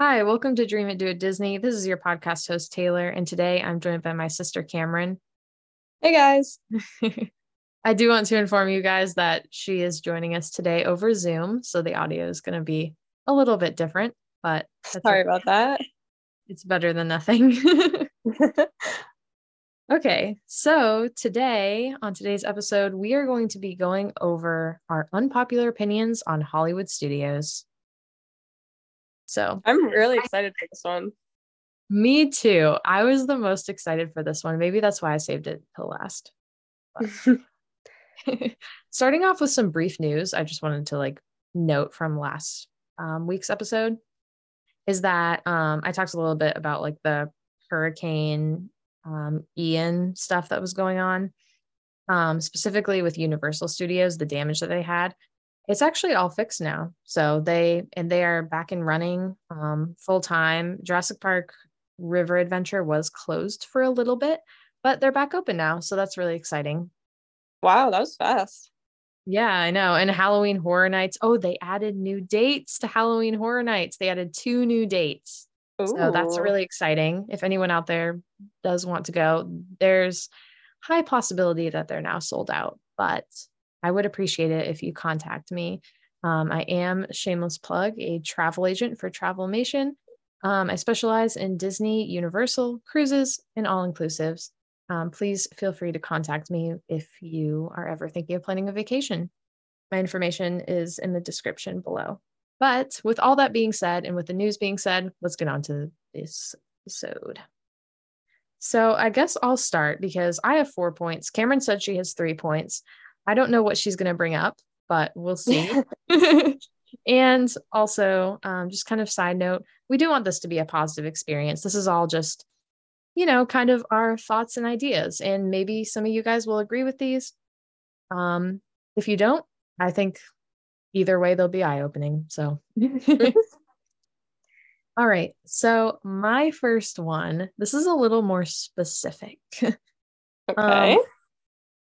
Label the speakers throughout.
Speaker 1: Hi, welcome to Dream It Do It Disney. This is your podcast host, Taylor, and today I'm joined by my sister, Cameron.
Speaker 2: Hey guys.
Speaker 1: I do want to inform you guys that she is joining us today over Zoom. So the audio is going to be a little bit different, but
Speaker 2: sorry okay. about that.
Speaker 1: It's better than nothing. okay, so today, on today's episode, we are going to be going over our unpopular opinions on Hollywood studios. So
Speaker 2: I'm really excited for this one.
Speaker 1: Me too. I was the most excited for this one. Maybe that's why I saved it till last. Starting off with some brief news, I just wanted to like note from last um, week's episode is that um, I talked a little bit about like the hurricane um, Ian stuff that was going on, um, specifically with Universal Studios, the damage that they had it's actually all fixed now. So they and they are back and running um, full time. Jurassic Park River Adventure was closed for a little bit, but they're back open now. So that's really exciting.
Speaker 2: Wow, that was fast.
Speaker 1: Yeah, I know. And Halloween Horror Nights. Oh, they added new dates to Halloween Horror Nights. They added two new dates. Ooh. So that's really exciting. If anyone out there does want to go, there's high possibility that they're now sold out, but I would appreciate it if you contact me. Um, I am shameless plug, a travel agent for Travelmation. Um, I specialize in Disney, Universal, cruises, and all inclusives. Um, please feel free to contact me if you are ever thinking of planning a vacation. My information is in the description below. But with all that being said, and with the news being said, let's get on to this episode. So I guess I'll start because I have four points. Cameron said she has three points. I don't know what she's going to bring up, but we'll see. and also, um, just kind of side note, we do want this to be a positive experience. This is all just, you know, kind of our thoughts and ideas. And maybe some of you guys will agree with these. Um, if you don't, I think either way, they'll be eye opening. So. All right. So, my first one, this is a little more specific.
Speaker 2: Okay. Um,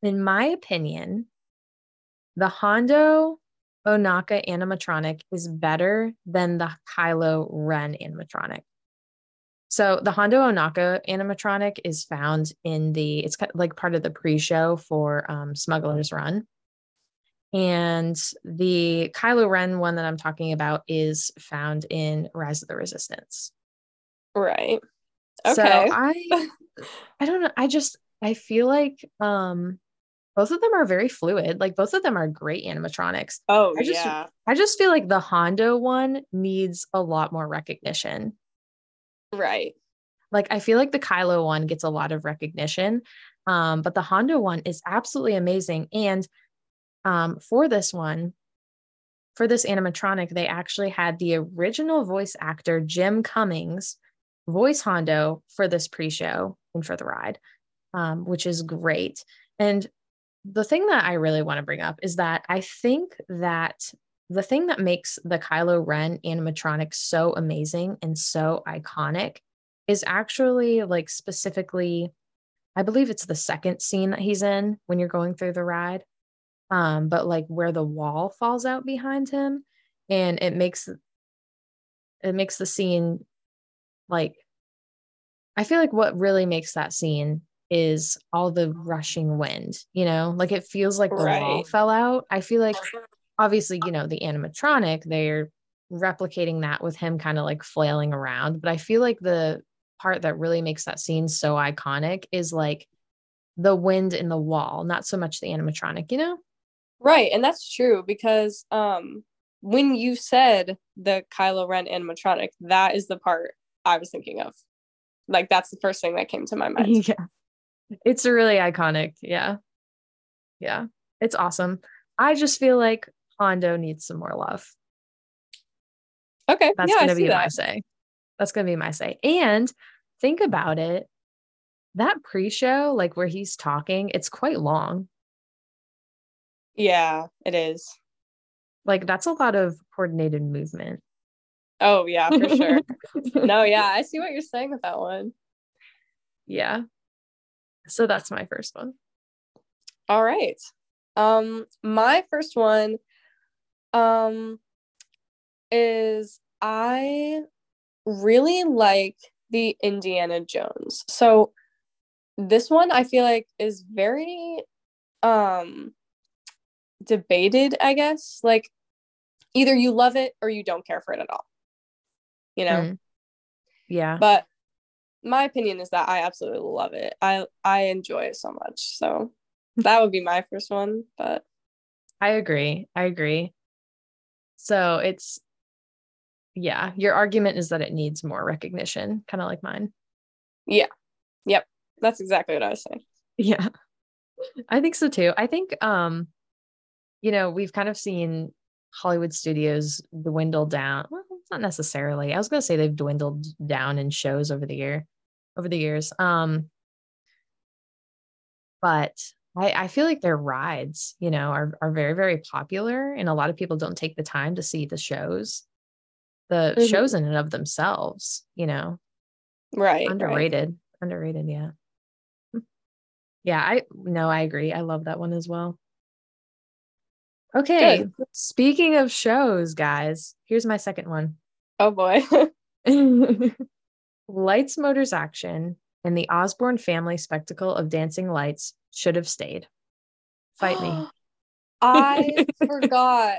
Speaker 1: in my opinion, the Hondo Ohnaka animatronic is better than the Kylo Ren animatronic. So the Hondo Ohnaka animatronic is found in the it's like part of the pre-show for um, Smuggler's Run, and the Kylo Ren one that I'm talking about is found in Rise of the Resistance.
Speaker 2: Right.
Speaker 1: Okay. So I I don't know. I just I feel like um both of them are very fluid. Like both of them are great animatronics.
Speaker 2: Oh,
Speaker 1: I just,
Speaker 2: yeah.
Speaker 1: I just feel like the Hondo one needs a lot more recognition.
Speaker 2: Right.
Speaker 1: Like I feel like the Kylo one gets a lot of recognition, um, but the Hondo one is absolutely amazing. And um, for this one, for this animatronic, they actually had the original voice actor Jim Cummings voice Hondo for this pre-show and for the ride, um, which is great. And the thing that I really want to bring up is that I think that the thing that makes the Kylo Ren animatronic so amazing and so iconic is actually like specifically, I believe it's the second scene that he's in when you're going through the ride. Um, but like where the wall falls out behind him and it makes it makes the scene like I feel like what really makes that scene is all the rushing wind, you know, like it feels like the right. wall fell out. I feel like obviously, you know, the animatronic, they're replicating that with him kind of like flailing around. But I feel like the part that really makes that scene so iconic is like the wind in the wall, not so much the animatronic, you know?
Speaker 2: Right. And that's true because um when you said the Kylo Ren animatronic, that is the part I was thinking of. Like that's the first thing that came to my mind.
Speaker 1: Yeah it's really iconic. Yeah. Yeah. It's awesome. I just feel like Hondo needs some more love.
Speaker 2: Okay.
Speaker 1: That's yeah, gonna be that. my say. That's gonna be my say. And think about it. That pre-show, like where he's talking, it's quite long.
Speaker 2: Yeah, it is.
Speaker 1: Like that's a lot of coordinated movement.
Speaker 2: Oh yeah, for sure. no, yeah, I see what you're saying with that one.
Speaker 1: Yeah. So that's my first one.
Speaker 2: All right. Um my first one um is I really like the Indiana Jones. So this one I feel like is very um debated, I guess. Like either you love it or you don't care for it at all. You know? Mm.
Speaker 1: Yeah.
Speaker 2: But my opinion is that I absolutely love it. I I enjoy it so much. So that would be my first one, but
Speaker 1: I agree. I agree. So it's yeah, your argument is that it needs more recognition, kind of like mine.
Speaker 2: Yeah. Yep. That's exactly what I was saying.
Speaker 1: Yeah. I think so too. I think um you know, we've kind of seen Hollywood studios dwindle down. Well, not necessarily. I was going to say they've dwindled down in shows over the year over the years. Um but I, I feel like their rides, you know, are are very, very popular and a lot of people don't take the time to see the shows. The mm-hmm. shows in and of themselves, you know.
Speaker 2: Right.
Speaker 1: Underrated. Right. Underrated, yeah. Yeah, I no, I agree. I love that one as well. Okay. Good. Speaking of shows, guys, here's my second one.
Speaker 2: Oh boy.
Speaker 1: Lights, Motors, Action, and the Osborne family spectacle of dancing lights should have stayed. Fight me.
Speaker 2: I forgot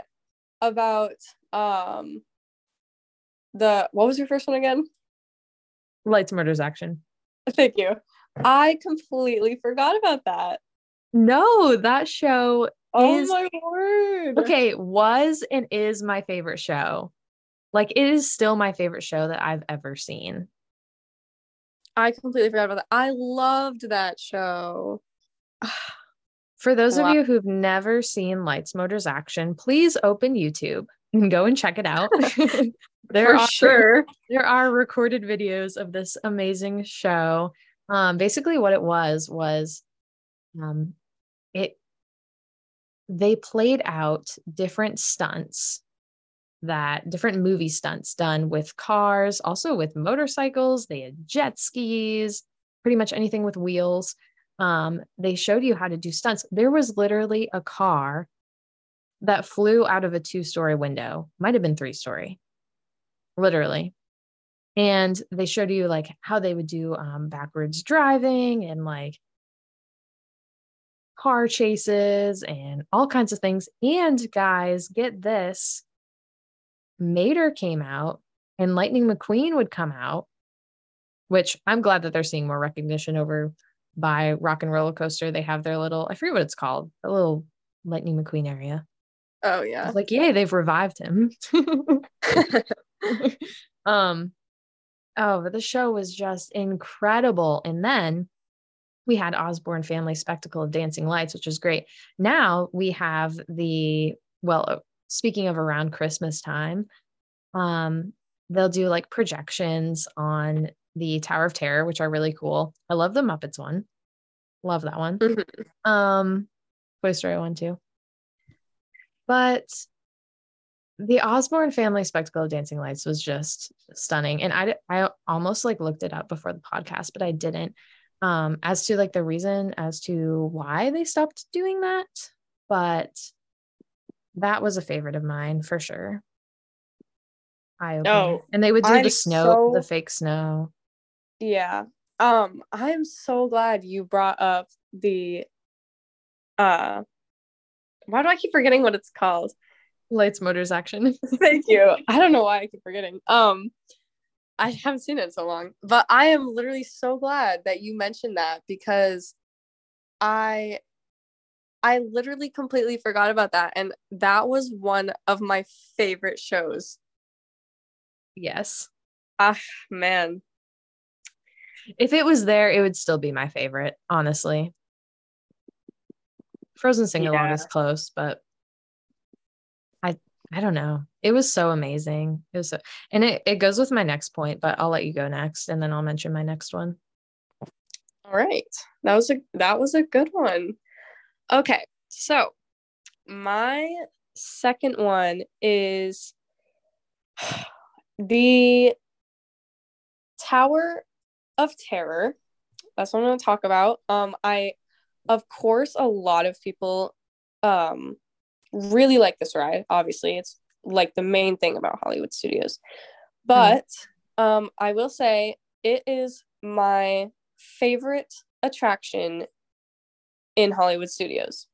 Speaker 2: about um the what was your first one again?
Speaker 1: Lights, Murders, Action.
Speaker 2: Thank you. I completely forgot about that.
Speaker 1: No, that show
Speaker 2: Oh is, my word.
Speaker 1: Okay, was and is my favorite show. Like it is still my favorite show that I've ever seen.
Speaker 2: I completely forgot about that. I loved that show.
Speaker 1: For those wow. of you who've never seen Lights Motors Action, please open YouTube and go and check it out. there For are sure there are recorded videos of this amazing show. Um, basically, what it was was um, it they played out different stunts that different movie stunts done with cars, also with motorcycles. They had jet skis, pretty much anything with wheels. Um, they showed you how to do stunts. There was literally a car that flew out of a two story window, might have been three story, literally. And they showed you like how they would do um, backwards driving and like car chases and all kinds of things. And guys, get this Mater came out and Lightning McQueen would come out, which I'm glad that they're seeing more recognition over by Rock and Roller Coaster. They have their little, I forget what it's called, a little Lightning McQueen area.
Speaker 2: Oh yeah.
Speaker 1: Like, yay, they've revived him. um, oh, but the show was just incredible. And then we had Osborne Family Spectacle of Dancing Lights, which was great. Now we have the, well, speaking of around Christmas time, um, they'll do like projections on the Tower of Terror, which are really cool. I love the Muppets one. Love that one. Mm-hmm. Um, Toy Story one too. But the Osborne Family Spectacle of Dancing Lights was just stunning, and I I almost like looked it up before the podcast, but I didn't um, as to like the reason as to why they stopped doing that. But that was a favorite of mine for sure. I. Oh, and they would do I'm the snow, so... the fake snow.
Speaker 2: Yeah. Um, I'm so glad you brought up the uh why do I keep forgetting what it's called?
Speaker 1: Lights motors action.
Speaker 2: Thank you. I don't know why I keep forgetting. Um I haven't seen it in so long, but I am literally so glad that you mentioned that because I I literally completely forgot about that and that was one of my favorite shows.
Speaker 1: Yes.
Speaker 2: Ah, man.
Speaker 1: If it was there, it would still be my favorite, honestly. Frozen sing along yeah. is close, but I I don't know. It was so amazing. It was so, and it, it goes with my next point, but I'll let you go next and then I'll mention my next one.
Speaker 2: All right. That was a that was a good one. Okay. So my second one is the Tower of Terror. That's what I'm going to talk about. Um I of course a lot of people um really like this ride. Obviously, it's like the main thing about Hollywood studios. But Um, I will say it is my favorite attraction in Hollywood studios,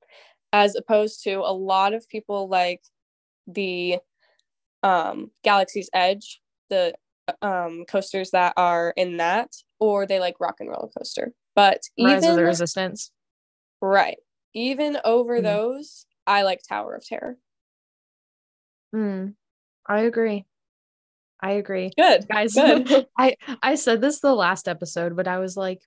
Speaker 2: as opposed to a lot of people like the um, Galaxy's Edge, the um, coasters that are in that, or they like Rock and Roller Coaster. But
Speaker 1: Rise
Speaker 2: even
Speaker 1: of the Resistance.
Speaker 2: right, even over
Speaker 1: Mm.
Speaker 2: those, I like Tower of Terror.
Speaker 1: Hmm. I agree. I agree.
Speaker 2: Good,
Speaker 1: Guys,
Speaker 2: good.
Speaker 1: I I said this the last episode, but I was like,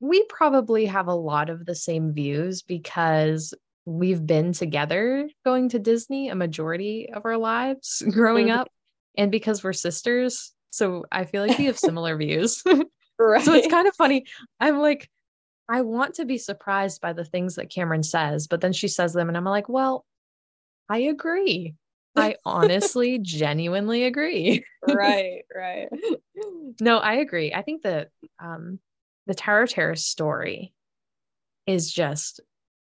Speaker 1: we probably have a lot of the same views because we've been together going to Disney a majority of our lives growing
Speaker 2: Mhm.
Speaker 1: up, and because we're sisters. So I feel like we have similar views.
Speaker 2: right.
Speaker 1: so it's kind of funny. I'm like, I want to be surprised by the things that Cameron says, but then she says them, and I'm like, well, I agree. I honestly, genuinely agree.
Speaker 2: right, right.
Speaker 1: no, I agree. I think that um, the Tower of Terror story is just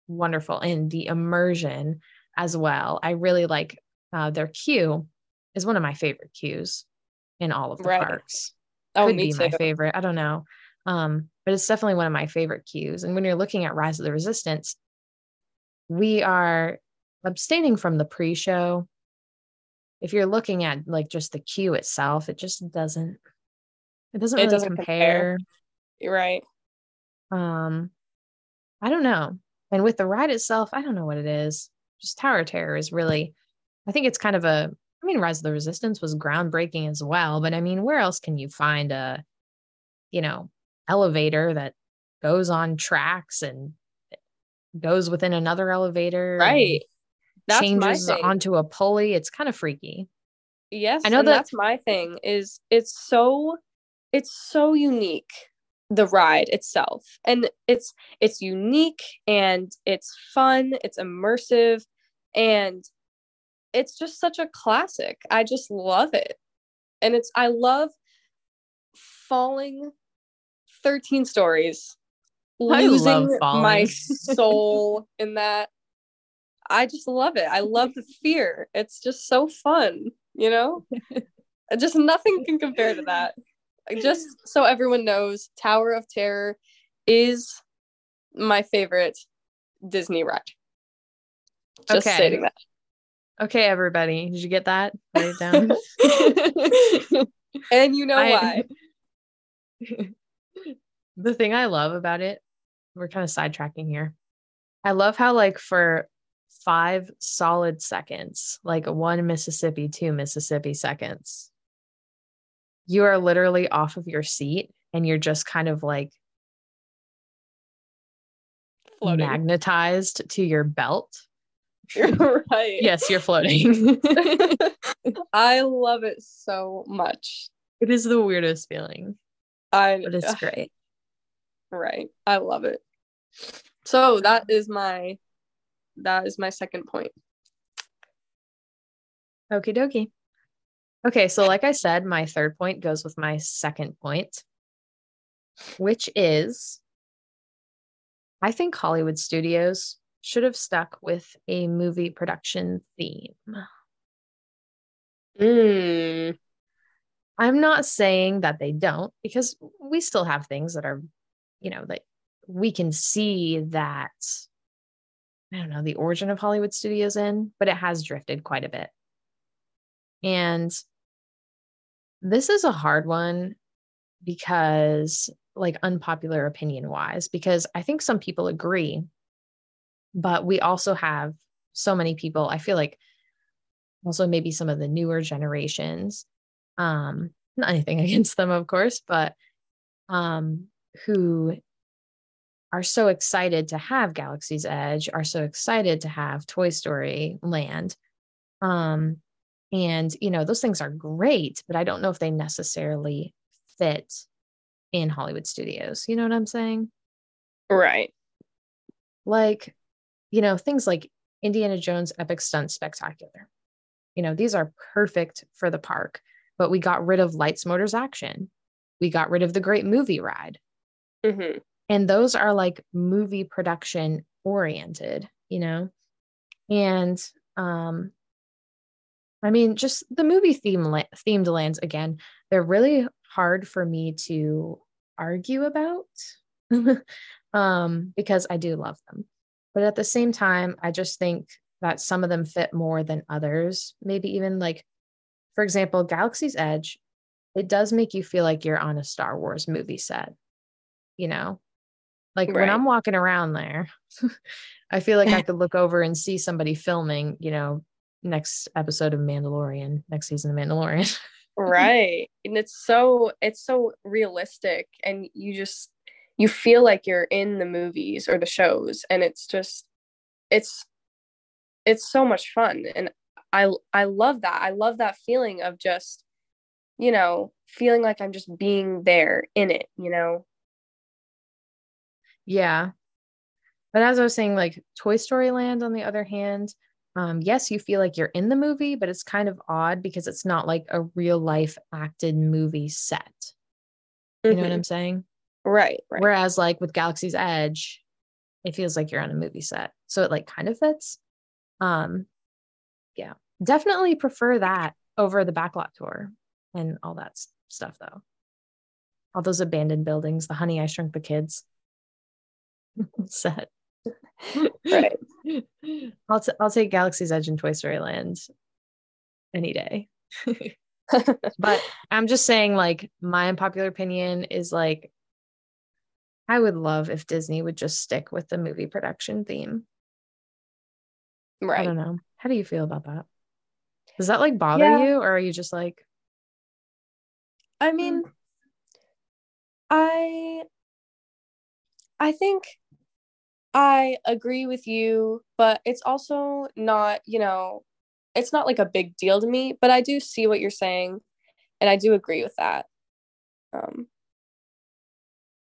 Speaker 1: wonderful, and the immersion as well. I really like uh, their queue is one of my favorite queues in all of the
Speaker 2: Right.
Speaker 1: parks
Speaker 2: Oh,
Speaker 1: could
Speaker 2: me
Speaker 1: be
Speaker 2: too.
Speaker 1: my favorite. I don't know. Um, but it's definitely one of my favorite queues. And when you're looking at Rise of the Resistance, we are abstaining from the pre-show. If you're looking at like just the queue itself, it just doesn't it doesn't
Speaker 2: It
Speaker 1: really
Speaker 2: doesn't
Speaker 1: compare.
Speaker 2: compare. You're right.
Speaker 1: Um I don't know. And with the ride itself, I don't know what it is. Just Tower Terror is really I think it's kind of a I mean Rise of the Resistance was groundbreaking as well, but I mean where else can you find a you know, elevator that goes on tracks and goes within another elevator
Speaker 2: Right. That's
Speaker 1: changes onto a pulley. It's kind of freaky.
Speaker 2: Yes,
Speaker 1: I know that-
Speaker 2: that's my thing is it's so it's so unique the ride itself. And it's it's unique and it's fun, it's immersive and it's just such a classic. I just love it. And it's I love falling 13 stories losing my soul in that I just love it. I love the fear. It's just so fun, you know? just nothing can compare to that. Just so everyone knows, Tower of Terror is my favorite Disney ride. Just
Speaker 1: Okay.
Speaker 2: stating that.
Speaker 1: Okay, everybody. Did you get that? Write it down.
Speaker 2: and you know
Speaker 1: I-
Speaker 2: why.
Speaker 1: the thing I love about it, we're kind of sidetracking here. I love how, like, for five solid seconds, like one Mississippi, two Mississippi seconds, you are literally off of your seat and you're just kind of like
Speaker 2: Floating.
Speaker 1: magnetized to your belt.
Speaker 2: You're right.
Speaker 1: Yes, you're floating.
Speaker 2: I love it so much.
Speaker 1: it is the weirdest feeling,
Speaker 2: I
Speaker 1: but it's great.
Speaker 2: Right. I love it. So that is my that is my second point.
Speaker 1: Okie dokie. Okay, so like I said, my third point goes with my second point, which is I think Hollywood studios should have stuck with a movie production theme.
Speaker 2: Mm.
Speaker 1: I'm not saying that they don't, because we still have things that are, you know, that we can see that, I don't know, the origin of Hollywood studios in, but it has drifted quite a bit. And this is a hard one because, like, unpopular opinion wise, because I think some people agree, but we also have so many people, I feel like also maybe some of the newer generations um not anything against them of course but um who are so excited to have galaxy's edge are so excited to have toy story land um and you know those things are great but i don't know if they necessarily fit in hollywood studios. You know what i'm saying?
Speaker 2: Right.
Speaker 1: like you know things like indiana jones epic stunt spectacular. You know these are perfect for the park but we got rid of lights motors action. We got rid of the great movie ride.
Speaker 2: Hmm
Speaker 1: and those are like movie production oriented you know? And um I mean, just the movie theme themed lands again, they're really hard for me to argue about um, because I do love them. But at the same time, I just think that some of them fit more than others. Maybe even like, for example, Galaxy's Edge, it does make you feel like you're on a Star Wars movie set, you know? Like right. when I'm walking around there, I feel like I could look over and see somebody filming, you know, next episode of Mandalorian, next season of Mandalorian.
Speaker 2: right. And it's so it's so realistic and you just you feel like you're in the movies or the shows and it's just it's it's so much fun and I I love that. I love that feeling of just you know, feeling like I'm just being there in it, you know.
Speaker 1: Yeah. But as I was saying like Toy Story Land on the other hand, um, yes, you feel like you're in the movie, but it's kind of odd because it's not like a real life acted movie set. You mm-hmm. know what mm-hmm. I'm saying?
Speaker 2: Right, right.
Speaker 1: Whereas like with Galaxy's Edge, it feels like you're on a movie set. So it like kind of fits. Um yeah. Definitely prefer that over the backlot tour and all that stuff though. All those abandoned buildings, the honey I shrunk the kids set
Speaker 2: right.
Speaker 1: I'll t- I'll take Galaxy's Edge and Toy Story Land any day. but I'm just saying, like, my unpopular opinion is like, I would love if Disney would just stick with the movie production theme. Right. I don't know. How do you feel about that? Does that like bother yeah. you, or are you just like?
Speaker 2: I mean, hmm. I I think I agree with you, but it's also not, you know, it's not like a big deal to me, but I do see what you're saying and I do agree with that. Um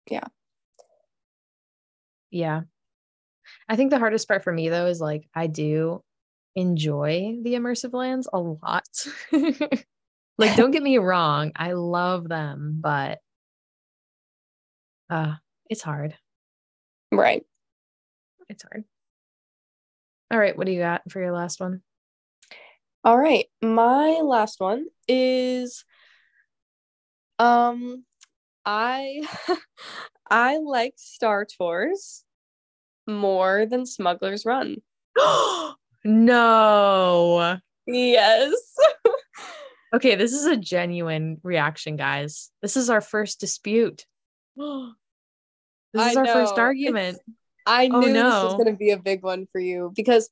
Speaker 2: yeah.
Speaker 1: Yeah. I think the hardest part for me though is like I do enjoy the immersive lands a lot. like don't get me wrong, I love them, but uh it's hard.
Speaker 2: Right
Speaker 1: it's hard. All right, what do you got for your last one?
Speaker 2: All right, my last one is um I I like Star Tours more than Smuggler's Run.
Speaker 1: no.
Speaker 2: Yes.
Speaker 1: okay, this is a genuine reaction, guys. This is our first dispute. this is I our know. first argument.
Speaker 2: It's, I oh, knew oh, no. this was going to be a big one for you because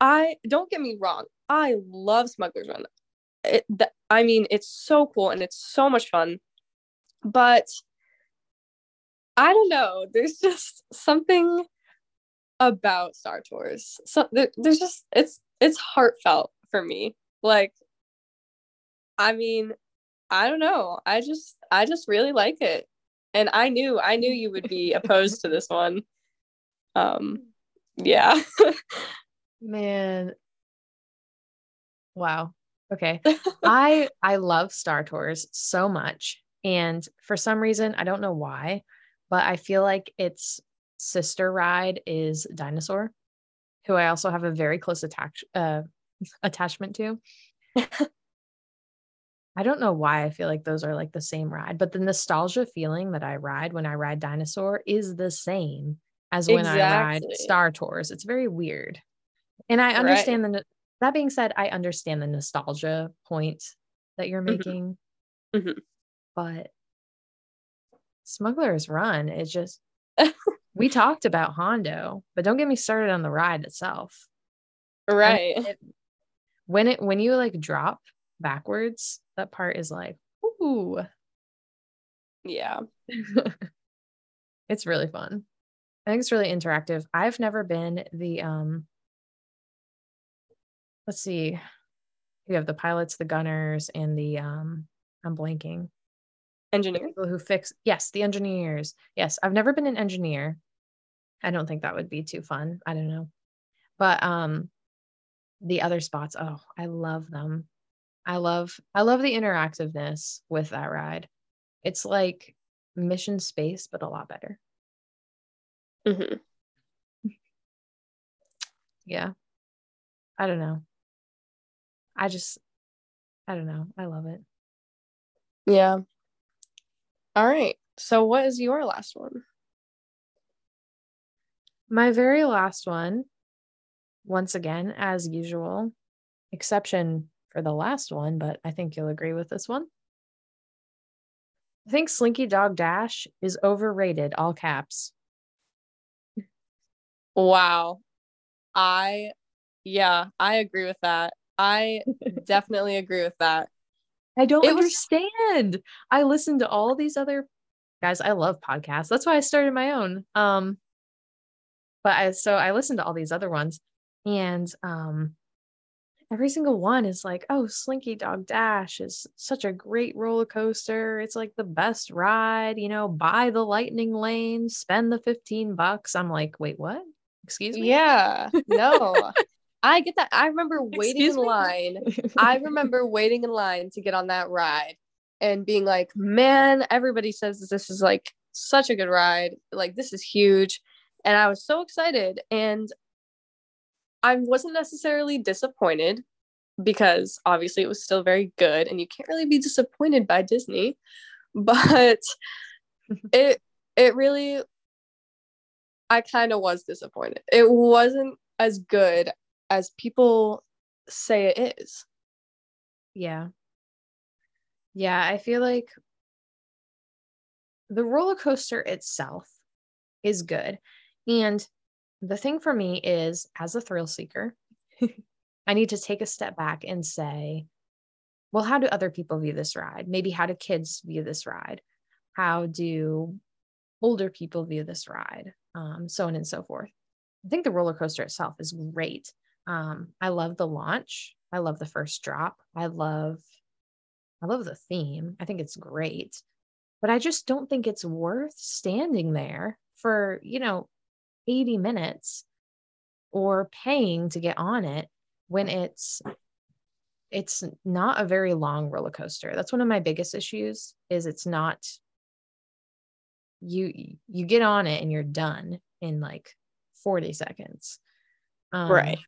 Speaker 2: I don't get me wrong, I love Smuggler's Run. It, th- I mean, it's so cool and it's so much fun, but I don't know. There's just something about Star Tours. So there, there's just it's it's heartfelt for me. Like, I mean, I don't know. I just I just really like it, and I knew I knew you would be opposed to this one um yeah.
Speaker 1: Man. Wow. Okay. I i love star tours so much and for some reason i don't know why but i feel like its sister ride is dinosaur who i also have a very close attach uh, attachment to. I don't know why I feel like those are like the same ride, but the nostalgia feeling that I ride when I ride dinosaur is the same as when exactly. I ride Star Tours. It's very weird. And I understand right. the that being said, I understand the nostalgia point that you're mm-hmm. making. Mm-hmm. Mm-hmm. But Smuggler's Run is just we talked about Hondo, but don't get me started on the ride itself.
Speaker 2: Right.
Speaker 1: It, when it when you like drop backwards, that part is like, ooh.
Speaker 2: Yeah.
Speaker 1: it's really fun. I think it's really interactive. I've never been the um let's see. You have the pilots, the gunners, and the um I'm blanking.
Speaker 2: Engineer.
Speaker 1: People who fix yes, the engineers. Yes, I've never been an engineer. I don't think that would be too fun. I don't know. But um the other spots, oh, I love them. I love I love the interactiveness with that ride. It's like mission space, but a lot better. Mm-hmm. Yeah. I don't know. I just I don't know. I love it.
Speaker 2: Yeah. All right. So what is your last one?
Speaker 1: My very last one, once again, as usual, exception for the last one, but I think you'll agree with this one. I think Slinky Dog Dash is overrated, all caps.
Speaker 2: Wow. I, yeah, I agree with that. I definitely agree with that.
Speaker 1: I don't it understand. Was- I listen to all these other guys. I love podcasts. That's why I started my own. Um, but I so I listened to all these other ones, and um, every single one is like, oh, Slinky Dog Dash is such a great roller coaster. It's like the best ride. You know, buy the lightning lane, spend the fifteen bucks. I'm like, wait, what? Excuse me?
Speaker 2: Yeah, no. I get that. I remember waiting Excuse in me? line. I remember waiting in line to get on that ride and being like, man, everybody says this is like such a good ride. Like, this is huge. And I was so excited. And I wasn't necessarily disappointed because obviously it was still very good. And you can't really be disappointed by Disney. But it, it really I kind of was disappointed. It wasn't as good as people say it is.
Speaker 1: Yeah. Yeah, I feel like the roller coaster itself is good. And the thing for me is, as a thrill seeker, I need to take a step back and say, well, how do other people view this ride? Maybe how do kids view this ride? How do older people view this ride? Um, so on and so forth. I think the roller coaster itself is great. Um, I love the launch. I love the first drop. I love, I love the theme. I think it's great, but I just don't think it's worth standing there for you know, eighty minutes or paying to get on it when it's it's not a very long roller coaster. That's one of my biggest issues is it's not you you get on it and you're done in like 40 seconds.
Speaker 2: Um, right.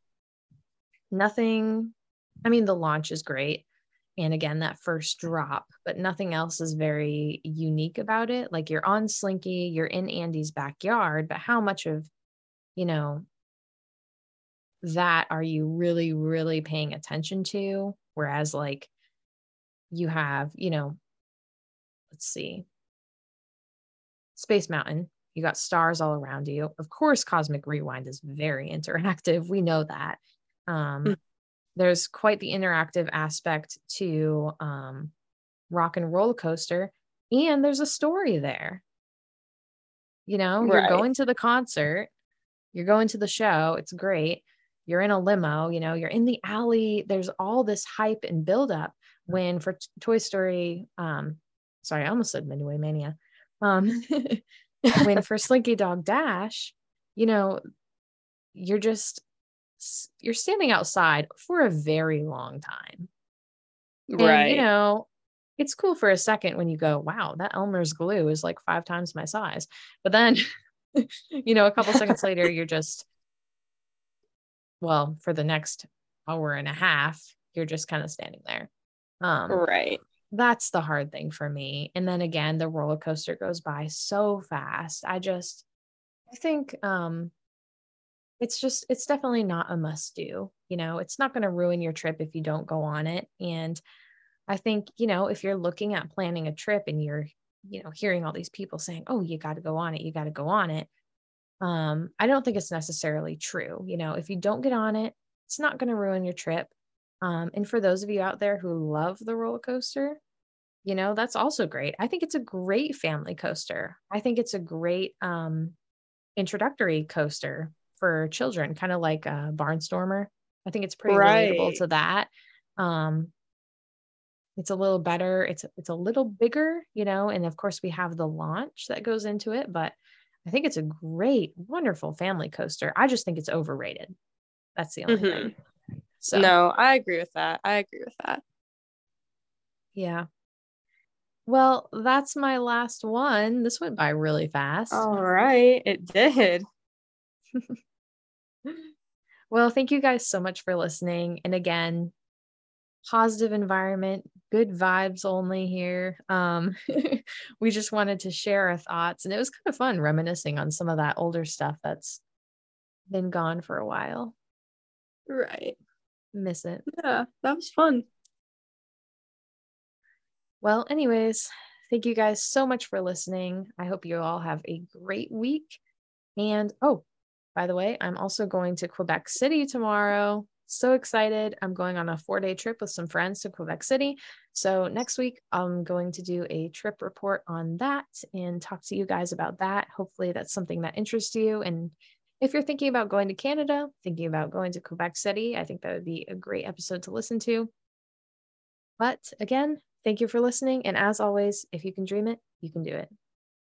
Speaker 1: nothing i mean the launch is great. And again that first drop but nothing else is very unique about it. Like you're on slinky you're in andy's backyard but how much of you know that are you really really paying attention to? Whereas like you have you know let's see Space Mountain. You got stars all around you. Of course, Cosmic Rewind is very interactive. We know that. Um, mm. There's quite the interactive aspect to um, Rock and Roller Coaster, and there's a story there. You know, right. you're going to the concert, you're going to the show. It's great. You're in a limo. You know, you're in the alley. There's all this hype and buildup. When for Toy Story, um, sorry, I almost said Midway Mania um, when for Slinky Dog Dash, you know, you're just you're standing outside for a very long time.
Speaker 2: Right.
Speaker 1: And, you know, it's cool for a second when you go, wow, that Elmer's glue is like five times my size. But then, you know, a couple seconds later, you're just, well, for the next hour and a half, you're just kind of standing there.
Speaker 2: Um, right
Speaker 1: that's the hard thing for me. And then again, the roller coaster goes by so fast. I just, I think um, it's just, it's definitely not a must do. You know, it's not going to ruin your trip if you don't go on it. And I think, you know, if you're looking at planning a trip and you're, you know, hearing all these people saying, oh, you got to go on it, you got to go on it. Um, I don't think it's necessarily true. You know, if you don't get on it, it's not going to ruin your trip. Um, and for those of you out there who love the roller coaster, you know, that's also great. I think it's a great family coaster. I think it's a great um, introductory coaster for children, kind of like a Barnstormer. I think it's pretty right. relatable to that. Um, it's a little better. It's it's a little bigger, you know, and of course we have the launch that goes into it, but I think it's a great, wonderful family coaster. I just think it's overrated. That's the only mm-hmm. thing.
Speaker 2: So no, I agree with that. I agree with that.
Speaker 1: Yeah. Well, that's my last one. This went by really fast.
Speaker 2: All right, it did.
Speaker 1: well, thank you guys so much for listening. And again, positive environment, good vibes only here. Um, we just wanted to share our thoughts, and it was kind of fun reminiscing on some of that older stuff that's been gone for a while.
Speaker 2: Right.
Speaker 1: Miss it.
Speaker 2: Yeah, that was fun.
Speaker 1: Well, anyways, thank you guys so much for listening. I hope you all have a great week. And oh, by the way, I'm also going to Quebec City tomorrow. So excited. I'm going on a four day trip with some friends to Quebec City. So next week, I'm going to do a trip report on that and talk to you guys about that. Hopefully, that's something that interests you. And if you're thinking about going to Canada, thinking about going to Quebec City, I think that would be a great episode to listen to. But again, thank you for listening. And as always, if you can dream it, you can do it.